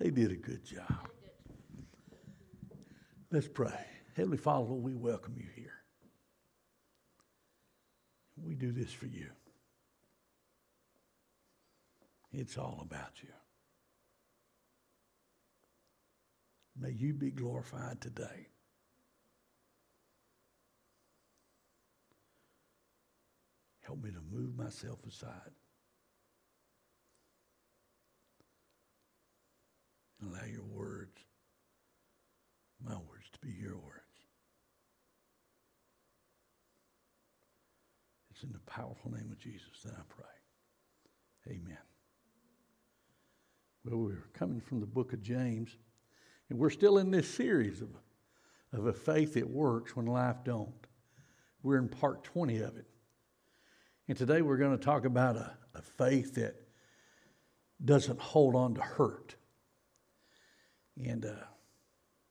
They did a good job. Let's pray. Heavenly Father, we welcome you here. We do this for you. It's all about you. May you be glorified today. Help me to move myself aside. Allow your words, my words, to be your words. It's in the powerful name of Jesus that I pray. Amen. Well, we're coming from the book of James, and we're still in this series of, of a faith that works when life don't. We're in part 20 of it. And today we're going to talk about a, a faith that doesn't hold on to hurt. And uh,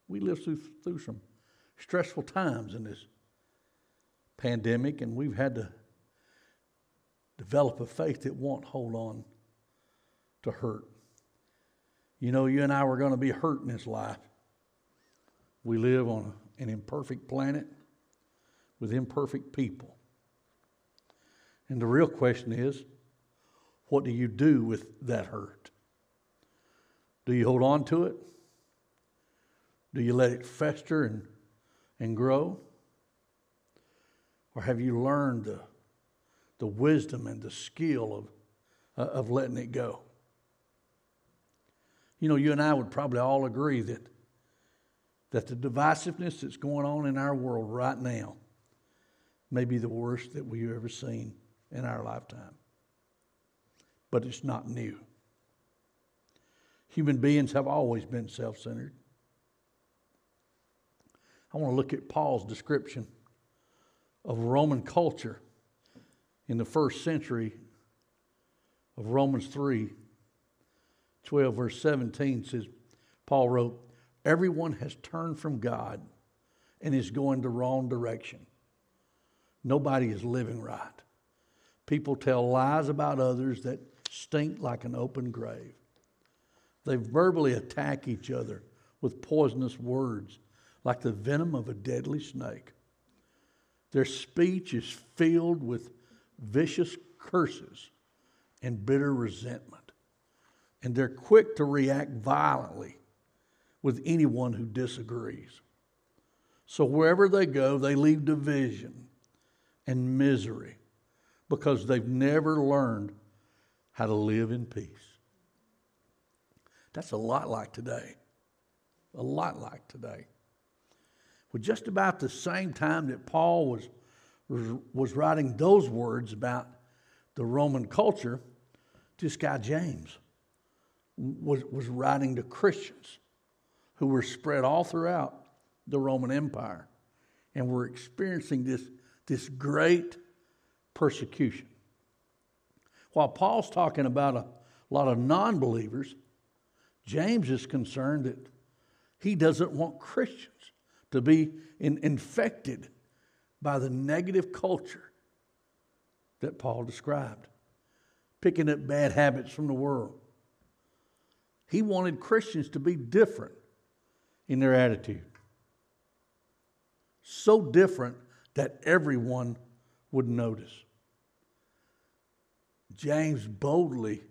we live through, through some stressful times in this pandemic, and we've had to develop a faith that won't hold on to hurt. You know, you and I were going to be hurt in this life. We live on an imperfect planet with imperfect people. And the real question is what do you do with that hurt? Do you hold on to it? Do you let it fester and, and grow? Or have you learned the, the wisdom and the skill of, uh, of letting it go? You know, you and I would probably all agree that, that the divisiveness that's going on in our world right now may be the worst that we've ever seen in our lifetime. But it's not new. Human beings have always been self centered. I want to look at Paul's description of Roman culture in the first century of Romans 3 12, verse 17 says, Paul wrote, Everyone has turned from God and is going the wrong direction. Nobody is living right. People tell lies about others that stink like an open grave. They verbally attack each other with poisonous words like the venom of a deadly snake. Their speech is filled with vicious curses and bitter resentment. And they're quick to react violently with anyone who disagrees. So wherever they go, they leave division and misery because they've never learned how to live in peace. That's a lot like today. A lot like today. Well, just about the same time that Paul was, was, writing those words about the Roman culture, this guy James was, was writing to Christians who were spread all throughout the Roman Empire and were experiencing this, this great persecution. While Paul's talking about a lot of non believers, James is concerned that he doesn't want Christians to be in, infected by the negative culture that Paul described, picking up bad habits from the world. He wanted Christians to be different in their attitude. So different that everyone would notice. James boldly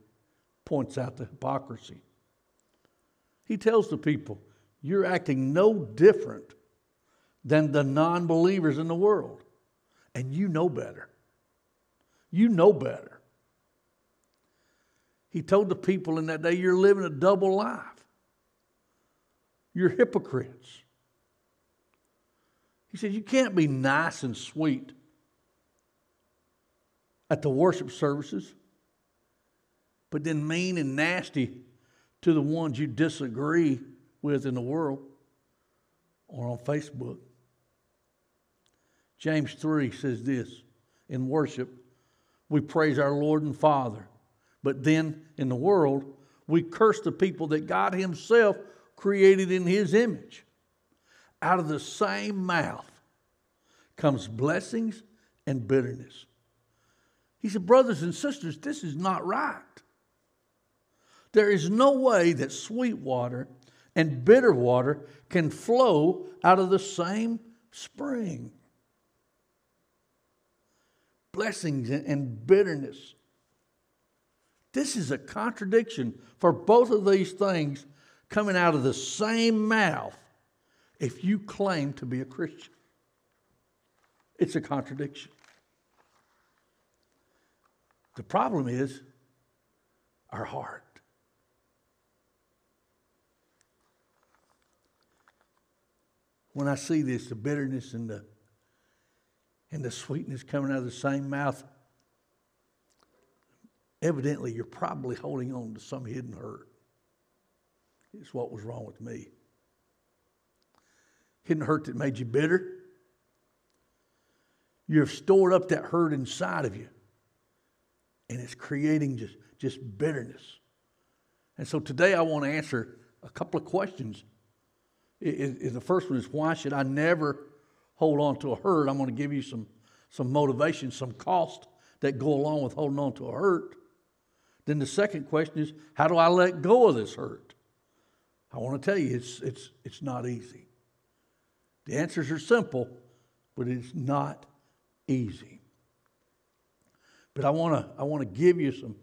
points out the hypocrisy. He tells the people, You're acting no different than the non believers in the world. And you know better. You know better. He told the people in that day, You're living a double life. You're hypocrites. He said, You can't be nice and sweet at the worship services, but then mean and nasty to the ones you disagree with in the world or on Facebook. James 3 says this in worship, we praise our Lord and Father. But then in the world, we curse the people that God Himself created in His image. Out of the same mouth comes blessings and bitterness. He said, Brothers and sisters, this is not right. There is no way that sweet water and bitter water can flow out of the same spring. Blessings and bitterness. This is a contradiction for both of these things coming out of the same mouth if you claim to be a Christian. It's a contradiction. The problem is our heart. When I see this, the bitterness and the and the sweetness coming out of the same mouth, evidently you're probably holding on to some hidden hurt. It's what was wrong with me. Hidden hurt that made you bitter. You have stored up that hurt inside of you and it's creating just, just bitterness. And so today I want to answer a couple of questions. It, it, the first one is why should I never hold on to a hurt? I'm going to give you some, some motivation, some cost that go along with holding on to a hurt. Then the second question is how do I let go of this hurt? I want to tell you it's, it's, it's not easy. The answers are simple, but it's not easy. But I want to I want to give you some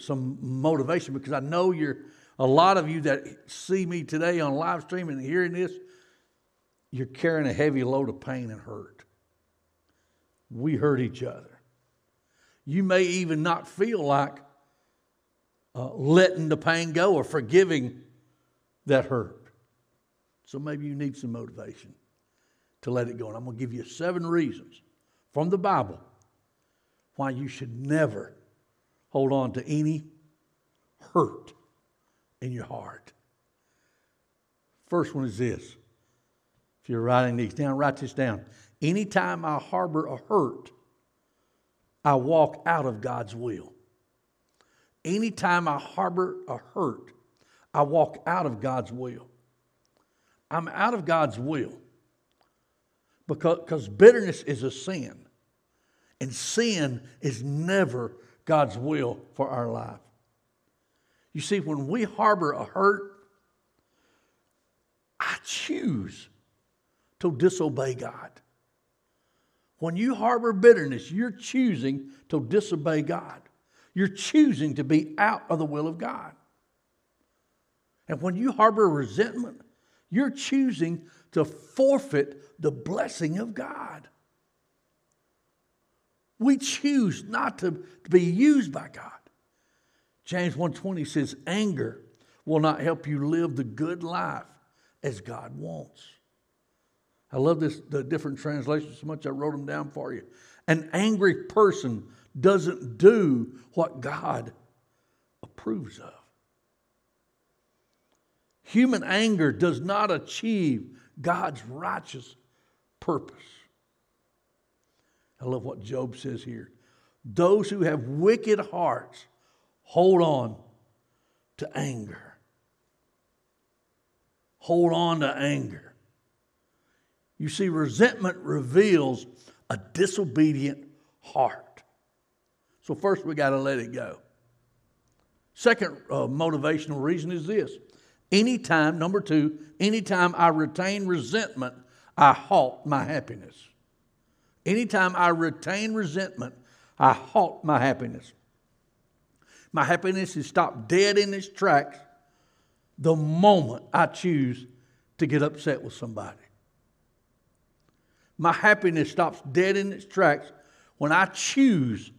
some motivation because I know you're a lot of you that see me today on live stream and hearing this, you're carrying a heavy load of pain and hurt. We hurt each other. You may even not feel like uh, letting the pain go or forgiving that hurt. So maybe you need some motivation to let it go. And I'm going to give you seven reasons from the Bible why you should never hold on to any hurt in your heart. First one is this. If you're writing these down, write this down. Anytime I harbor a hurt, I walk out of God's will. Anytime I harbor a hurt, I walk out of God's will. I'm out of God's will because, bitterness is a sin. And sin is never God's will for our life. You see, when we harbor a hurt, I choose to disobey God. When you harbor bitterness, you're choosing to disobey God. You're choosing to be out of the will of God. And when you harbor resentment, you're choosing to forfeit the blessing of God. We choose not to, be used by God. James 1:20 says, anger will not help you live the good life as God wants. I love this, the different translations so much I wrote them down for you. An angry person doesn't do what God approves of. Human anger does not achieve God's righteous purpose. I love what Job says here. Those who have wicked hearts hold on to anger. Hold on to anger. You see, resentment reveals a disobedient heart. So, first, we got to let it go. Second uh, motivational reason is this anytime, number two, anytime I retain resentment, I halt my happiness. Anytime I retain resentment, I halt my happiness. My happiness is stopped dead in its tracks the moment I choose to get upset with somebody. My happiness stops dead in its tracks when I choose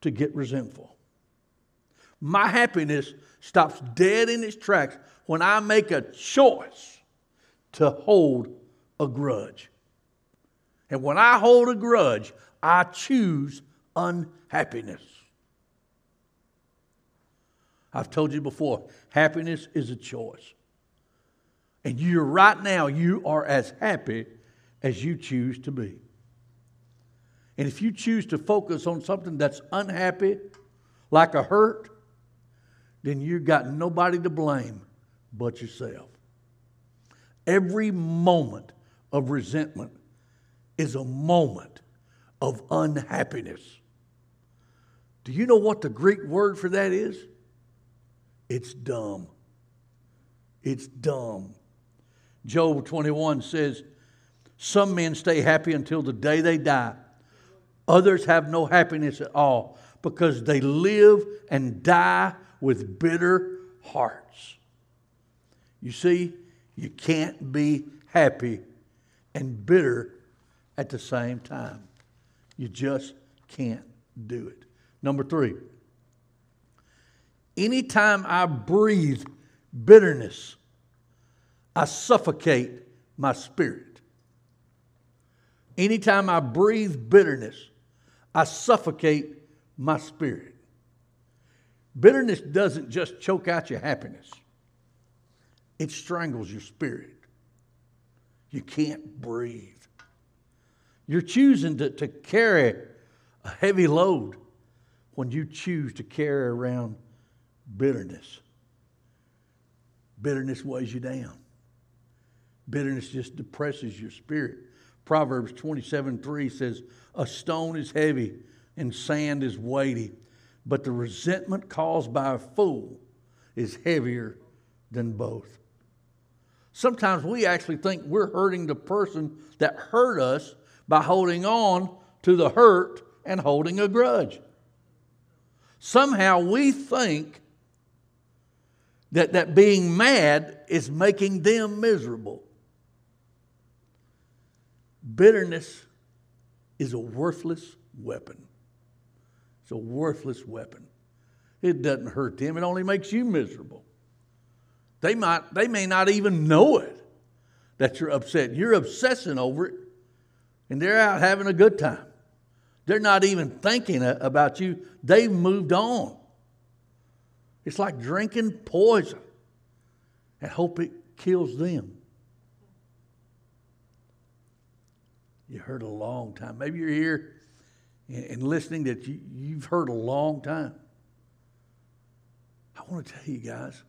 to get resentful. My happiness stops dead in its tracks when I make a choice to hold a grudge. And when I hold a grudge, I choose unhappiness. I've told you before, happiness is a choice. And you're right now, you are as happy as you choose to be. And if you choose to focus on something that's unhappy, like a hurt, then you've got nobody to blame but yourself. Every moment of resentment is a moment of unhappiness. Do you know what the Greek word for that is? It's dumb. It's dumb. Job 21 says, Some men stay happy until the day they die. Others have no happiness at all because they live and die with bitter hearts. You see, you can't be happy and bitter at the same time. You just can't do it. Number three, anytime I breathe bitterness, I suffocate my spirit. Anytime I breathe bitterness, I suffocate my spirit. Bitterness doesn't just choke out your happiness, it strangles your spirit. You can't breathe. You're choosing to, to carry a heavy load when you choose to carry around bitterness. Bitterness weighs you down. Bitterness just depresses your spirit. Proverbs 27 3 says, A stone is heavy and sand is weighty, but the resentment caused by a fool is heavier than both. Sometimes we actually think we're hurting the person that hurt us by holding on to the hurt and holding a grudge. Somehow we think that, that being mad is making them miserable. Bitterness is a worthless weapon. It's a worthless weapon. It doesn't hurt them, it only makes you miserable. They, might, they may not even know it that you're upset. You're obsessing over it, and they're out having a good time. They're not even thinking about you, they've moved on. It's like drinking poison and hope it kills them. You heard a long time. Maybe you're here and listening that you, you've heard a long time. I want to tell you guys,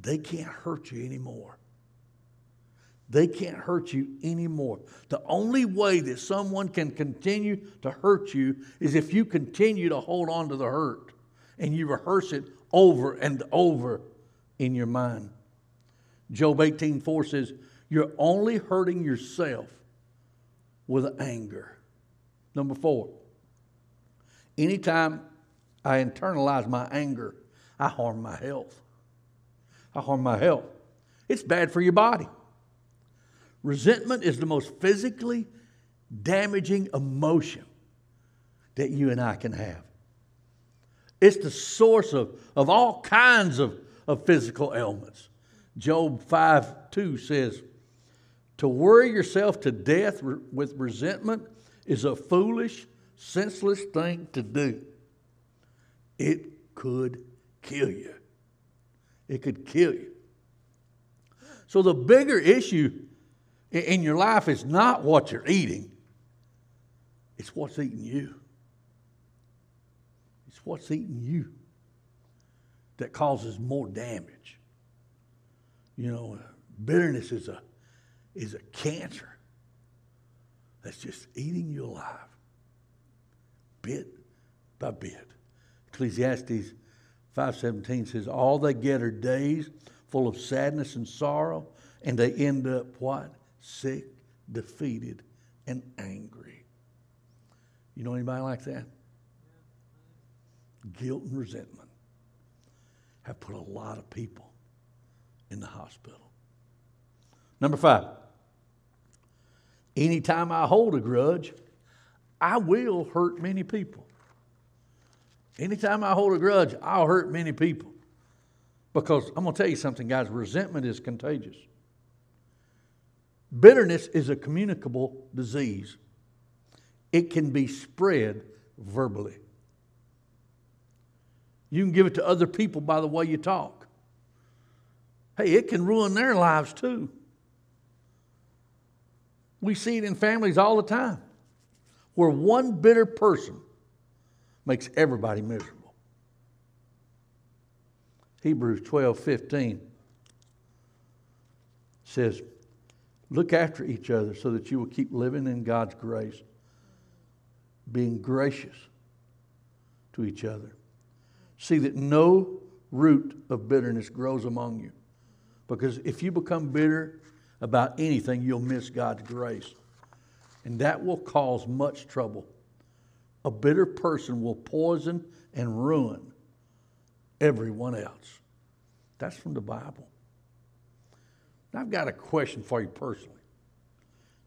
they can't hurt you anymore. They can't hurt you anymore. The only way that someone can continue to hurt you is if you continue to hold on to the hurt and you rehearse it over and over in your mind. Job 18:4 says, "You're only hurting yourself with anger." Number 4. Anytime I internalize my anger, I harm my health. I harm my health. It's bad for your body. Resentment is the most physically damaging emotion that you and I can have. It's the source of, of all kinds of, of physical ailments. Job 5 2 says, To worry yourself to death with resentment is a foolish, senseless thing to do. It could kill you. It could kill you. So, the bigger issue in your life is not what you're eating, it's what's eating you. It's what's eating you that causes more damage. You know, bitterness is a, is a cancer that's just eating you alive bit by bit. Ecclesiastes 5:17 says all they get are days full of sadness and sorrow and they end up what? sick, defeated, and angry. You know anybody like that? Guilt and resentment have put a lot of people in the hospital. Number five, anytime I hold a grudge, I will hurt many people. Anytime I hold a grudge, I'll hurt many people. Because I'm going to tell you something, guys resentment is contagious. Bitterness is a communicable disease, it can be spread verbally. You can give it to other people by the way you talk. Hey, it can ruin their lives too. We see it in families all the time where one bitter person makes everybody miserable. Hebrews 12 15 says, Look after each other so that you will keep living in God's grace, being gracious to each other. See that no root of bitterness grows among you. Because if you become bitter about anything, you'll miss God's grace. And that will cause much trouble. A bitter person will poison and ruin everyone else. That's from the Bible. Now, I've got a question for you personally.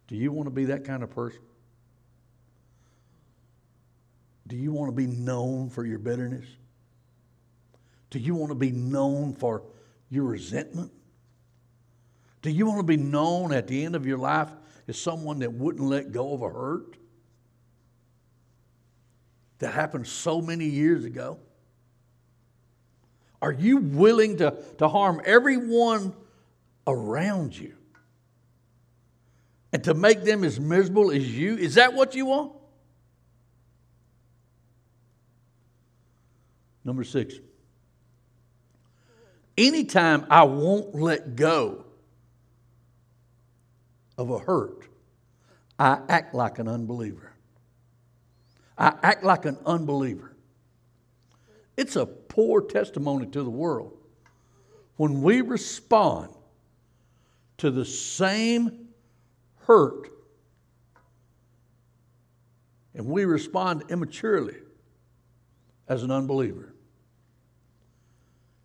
Do you want to be that kind of person? Do you want to be known for your bitterness? Do you want to be known for your resentment? Do you want to be known at the end of your life as someone that wouldn't let go of a hurt? That happened so many years ago? Are you willing to, to harm everyone around you and to make them as miserable as you? Is that what you want? Number six. Anytime I won't let go of a hurt, I act like an unbeliever. I act like an unbeliever. It's a poor testimony to the world when we respond to the same hurt and we respond immaturely as an unbeliever.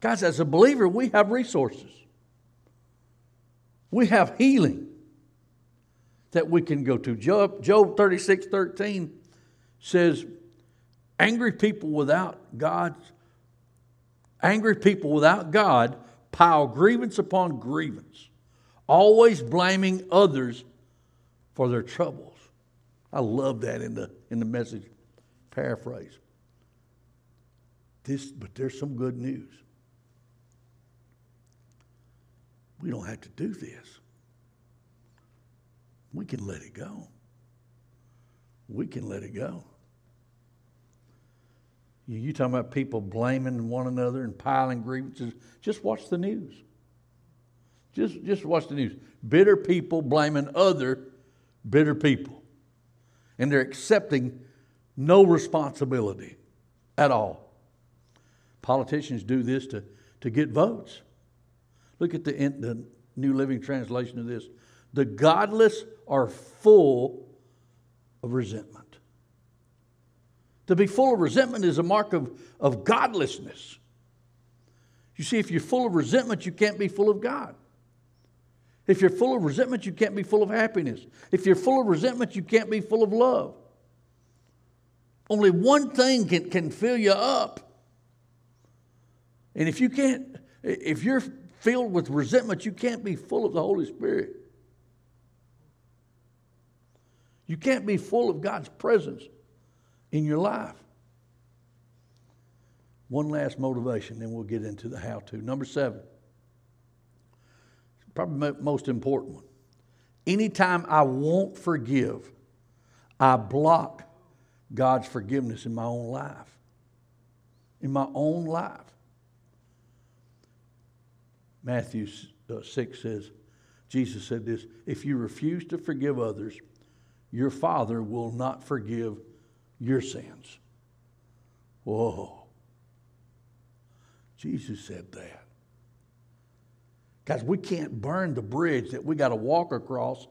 Guys, as a believer, we have resources. We have healing that we can go to. Job, Job 36 13 says, Angry people without God, angry people without God pile grievance upon grievance, always blaming others for their troubles. I love that in the in the message paraphrase. This, but there's some good news. We don't have to do this. We can let it go. We can let it go. You, talking about people blaming one another and piling grievances? Just watch the news. Just, just watch the news. Bitter people blaming other bitter people. And they're accepting no responsibility at all. Politicians do this to, to get votes. Look at the, the New Living Translation of this. The godless are full of resentment. To be full of resentment is a mark of, of godlessness. You see, if you're full of resentment, you can't be full of God. If you're full of resentment, you can't be full of happiness. If you're full of resentment, you can't be full of love. Only one thing can, can fill you up. And if you can't, if you're filled with resentment, you can't be full of the Holy Spirit. You can't be full of God's presence in your life. One last motivation, then we'll get into the how to. Number seven, probably the most important one. Anytime I won't forgive, I block God's forgiveness in my own life. In my own life. Matthew uh, 6 says, Jesus said this if you refuse to forgive others, your Father will not forgive your sins. Whoa. Jesus said that. Guys, we can't burn the bridge that we got to walk across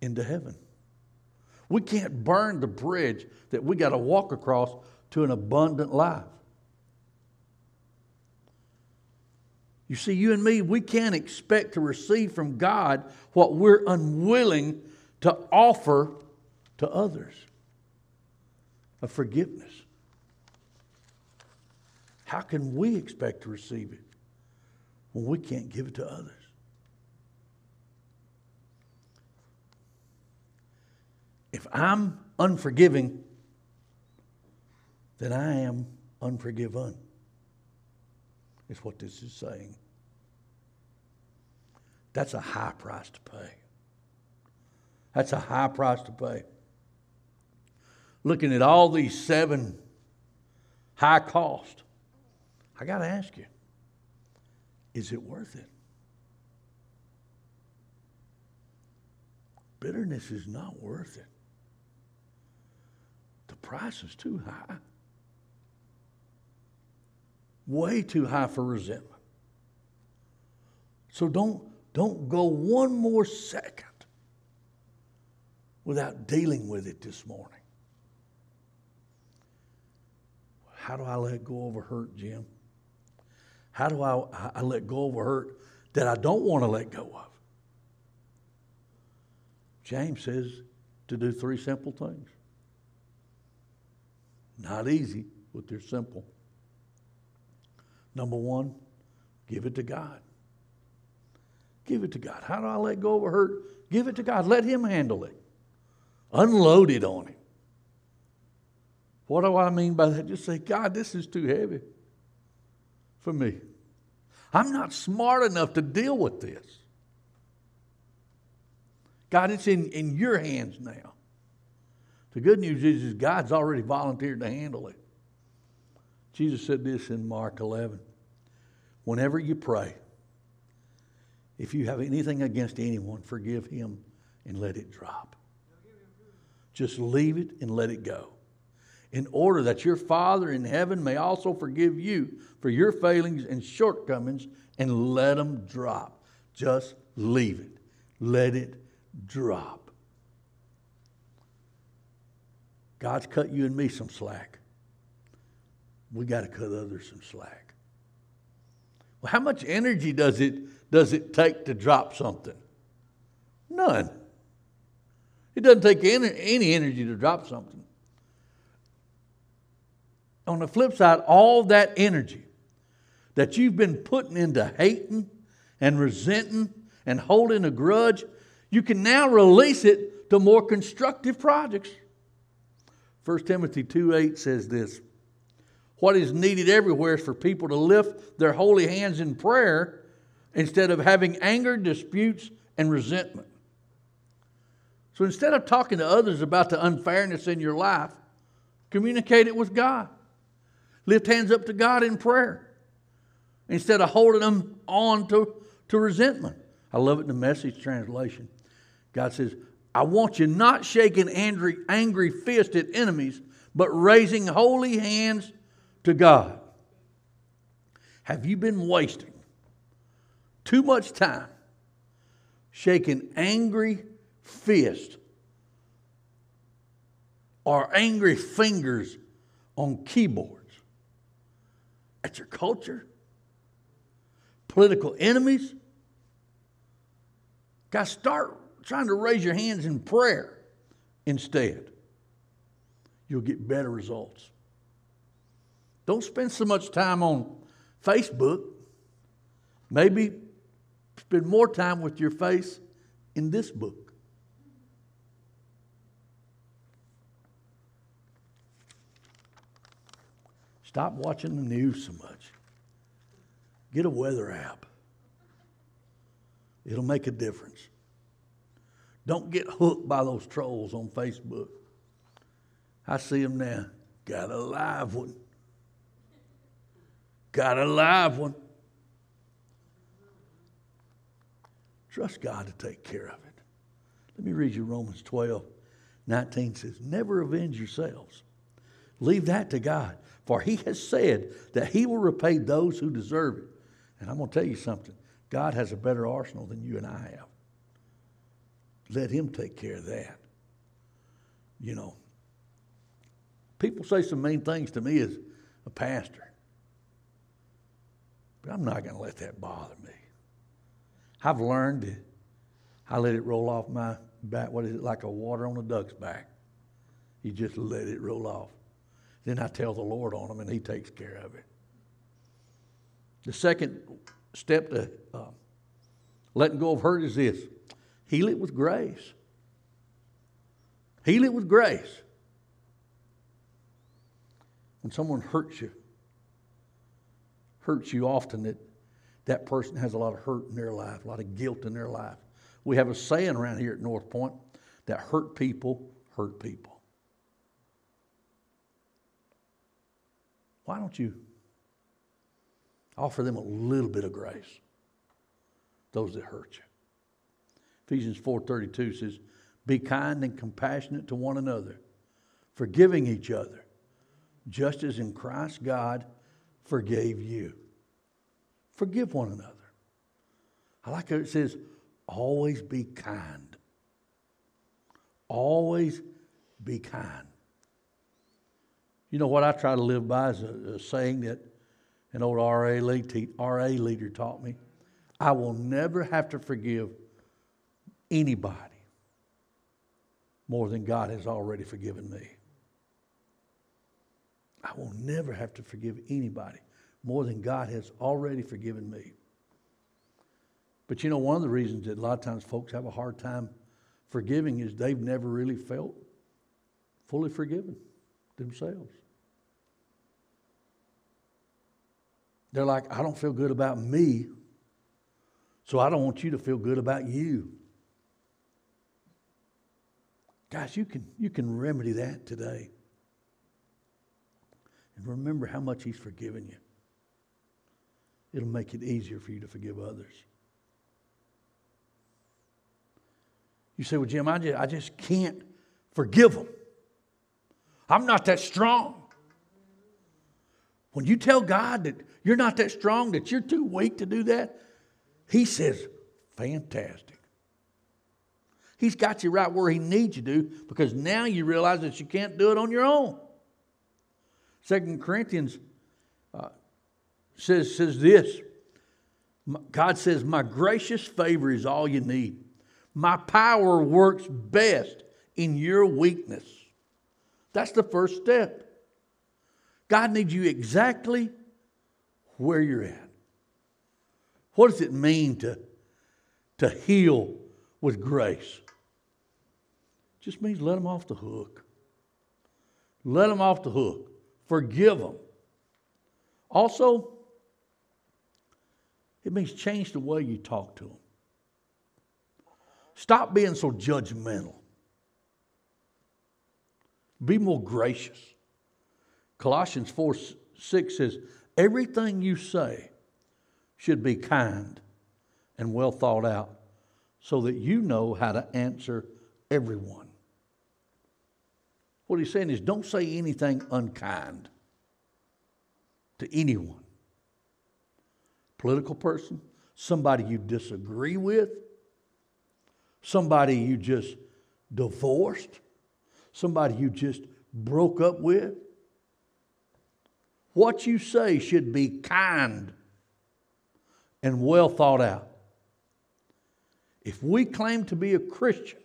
into heaven. We can't burn the bridge that we got to walk across to an abundant life. You see, you and me, we can't expect to receive from God what we're unwilling to offer to others of forgiveness. How can we expect to receive it when we can't give it to others? If I'm unforgiving, then I am unforgiven is what this is saying. That's a high price to pay. That's a high price to pay. Looking at all these seven high cost, I got to ask you, is it worth it? Bitterness is not worth it. The price is too high. way too high for resentment. So don't, don't go one more second without dealing with it this morning. How do I let go of a hurt, Jim? How do I, I let go of a hurt that I don't want to let go of? James says to do three simple things. Not easy, but they're simple. Number one, give it to God. Give it to God. How do I let go of a hurt? Give it to God. Let Him handle it. Unload it on Him. What do I mean by that? Just say, God, this is too heavy for me. I'm not smart enough to deal with this. God, it's in, in your hands now. The good news is, is God's already volunteered to handle it. Jesus said this in Mark 11. Whenever you pray, if you have anything against anyone, forgive him and let it drop. Just leave it and let it go. In order that your Father in heaven may also forgive you for your failings and shortcomings and let them drop. Just leave it. Let it drop. God's cut you and me some slack. We got to cut others some slack. Well, how much energy does it, does it take to drop something? None. It doesn't take any, any energy to drop something. On the flip side, all that energy that you've been putting into hating and resenting and holding a grudge, you can now release it to more constructive projects. 1 Timothy 2 8 says this What is needed everywhere is for people to lift their holy hands in prayer instead of having anger, disputes, and resentment. So instead of talking to others about the unfairness in your life, communicate it with God. Lift hands up to God in prayer instead of holding them on to, to resentment. I love it in the message translation. God says, I want you not shaking angry, angry fist at enemies, but raising holy hands to God. Have you been wasting too much time shaking angry fist or angry fingers on keyboards at your culture, political enemies. Guys, start trying to raise your hands in prayer instead. You'll get better results. Don't spend so much time on Facebook. Maybe spend more time with your face in this book. Stop watching the news so much. Get a weather app. It'll make a difference. Don't get hooked by those trolls on Facebook. I see them now. Got a live one. Got a live one. Trust God to take care of it. Let me read you Romans 12, 19 says, Never avenge yourselves. Leave that to God. For he has said that he will repay those who deserve it. And I'm going to tell you something God has a better arsenal than you and I have. Let him take care of that. You know, people say some mean things to me as a pastor, but I'm not going to let that bother me. I've learned I let it roll off my back. What is it, like a water on a duck's back? You just let it roll off. Then I tell the Lord on them, and He takes care of it. The second step to uh, letting go of hurt is this heal it with grace. Heal it with grace. When someone hurts you, hurts you often, that that person has a lot of hurt in their life, a lot of guilt in their life. We have a saying around here at North Point that hurt people hurt people. Why don't you offer them a little bit of grace? Those that hurt you. Ephesians 4:32 says, "Be kind and compassionate to one another, forgiving each other, just as in Christ God forgave you. Forgive one another. I like how it says, always be kind. Always be kind. You know what I try to live by is a, a saying that an old RA, lead, RA leader taught me. I will never have to forgive anybody more than God has already forgiven me. I will never have to forgive anybody more than God has already forgiven me. But you know, one of the reasons that a lot of times folks have a hard time forgiving is they've never really felt fully forgiven themselves. They're like, I don't feel good about me, so I don't want you to feel good about you. Guys, you can, you can remedy that today. And remember how much He's forgiven you. It'll make it easier for you to forgive others. You say, Well, Jim, I just, I just can't forgive them. I'm not that strong. When you tell God that you're not that strong, that you're too weak to do that, He says, Fantastic. He's got you right where He needs you to because now you realize that you can't do it on your own. Second Corinthians uh, says, says this God says, My gracious favor is all you need. My power works best in your weakness. That's the first step. God needs you exactly where you're at. What does it mean to, to heal with grace? It just means let them off the hook. Let them off the hook. Forgive them. Also, it means change the way you talk to them. Stop being so judgmental. Be more gracious. Colossians 4 6 says, Everything you say should be kind and well thought out so that you know how to answer everyone. What he's saying is don't say anything unkind to anyone. Political person, somebody you disagree with, somebody you just divorced, somebody you just broke up with. What you say should be kind and well thought out. If we claim to be a Christian,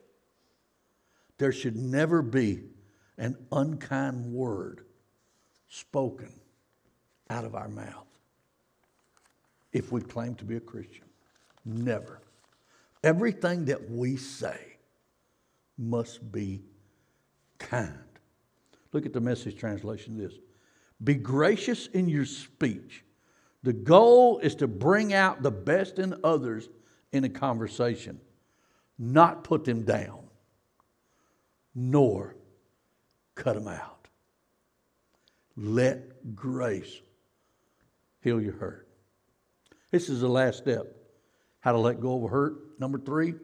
there should never be an unkind word spoken out of our mouth if we claim to be a Christian. Never. Everything that we say must be kind. Look at the message translation of this. Be gracious in your speech. The goal is to bring out the best in others in a conversation, not put them down, nor cut them out. Let grace heal your hurt. This is the last step. How to let go of a hurt. Number three,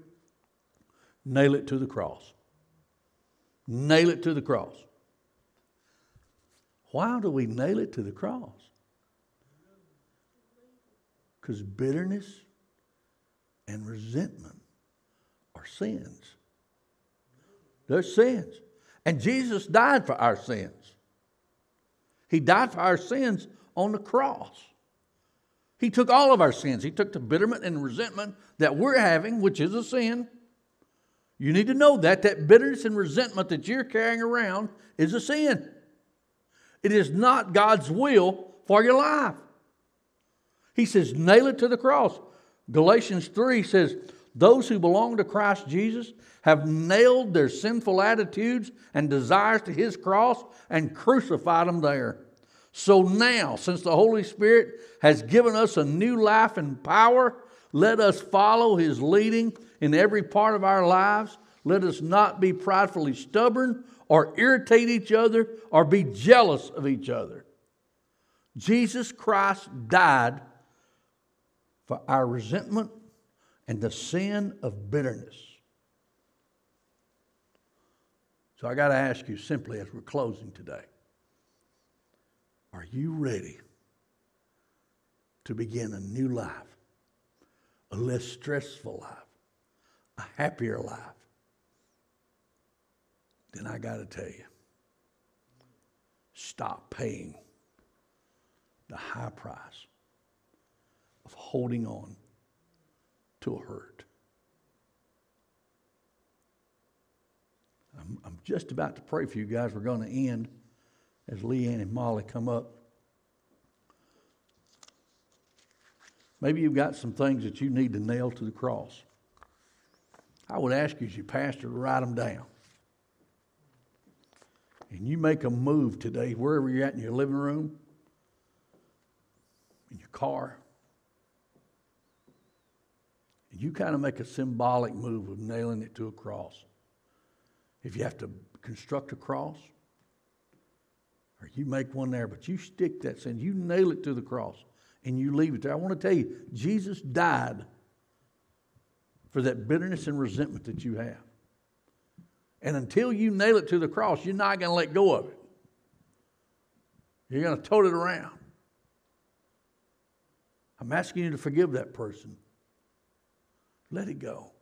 nail it to the cross. Nail it to the cross. Why do we nail it to the cross? Because bitterness and resentment are sins. They're sins. And Jesus died for our sins. He died for our sins on the cross. He took all of our sins. He took the bitterment and resentment that we're having, which is a sin. You need to know that that bitterness and resentment that you're carrying around is a sin. It is not God's will for your life. He says, nail it to the cross. Galatians 3 says, those who belong to Christ Jesus have nailed their sinful attitudes and desires to his cross and crucified them there. So now, since the Holy Spirit has given us a new life and power, let us follow his leading in every part of our lives. Let us not be pridefully stubborn or irritate each other or be jealous of each other. Jesus Christ died for our resentment and the sin of bitterness. So I got to ask you simply as we're closing today are you ready to begin a new life, a less stressful life, a happier life, then I got to tell you, stop paying the high price of holding on to a hurt. I'm, I'm just about to pray for you guys. We're going to end as Leanne and Molly come up. Maybe you've got some things that you need to nail to the cross. I would ask you as your pastor to write them down. And you make a move today, wherever you're at in your living room, in your car, and you kind of make a symbolic move of nailing it to a cross. If you have to construct a cross, or you make one there, but you stick that sin, you nail it to the cross and you leave it there. I want to tell you, Jesus died for that bitterness and resentment that you have. And until you nail it to the cross, you're not going to let go of it. You're going to tote it around. I'm asking you to forgive that person. Let it go.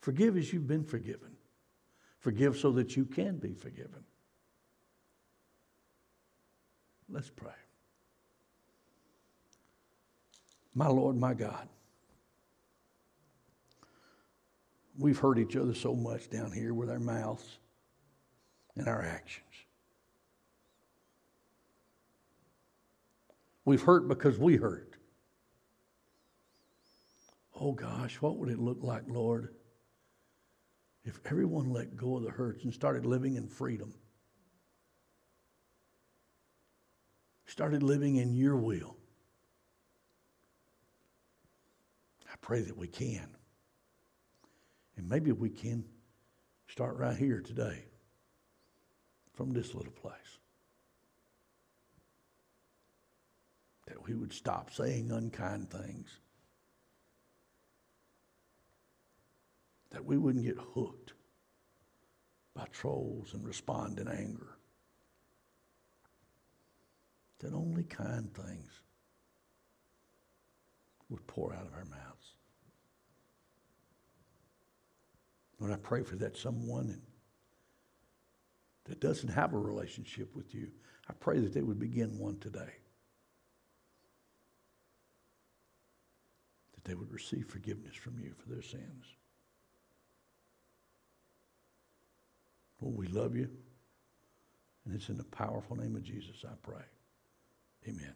Forgive as you've been forgiven. Forgive so that you can be forgiven. Let's pray. My Lord, my God, we've hurt each other so much down here with our mouths and our actions. We've hurt because we hurt. Oh gosh, what would it look like, Lord, if everyone let go of the hurts and started living in freedom? Started living in your will. I pray that we can. And maybe we can start right here today from this little place. That we would stop saying unkind things. That we wouldn't get hooked by trolls and respond in anger. That only kind things would pour out of our mouths. Lord, I pray for that someone that doesn't have a relationship with you. I pray that they would begin one today. That they would receive forgiveness from you for their sins. Lord, we love you. And it's in the powerful name of Jesus I pray. Amen.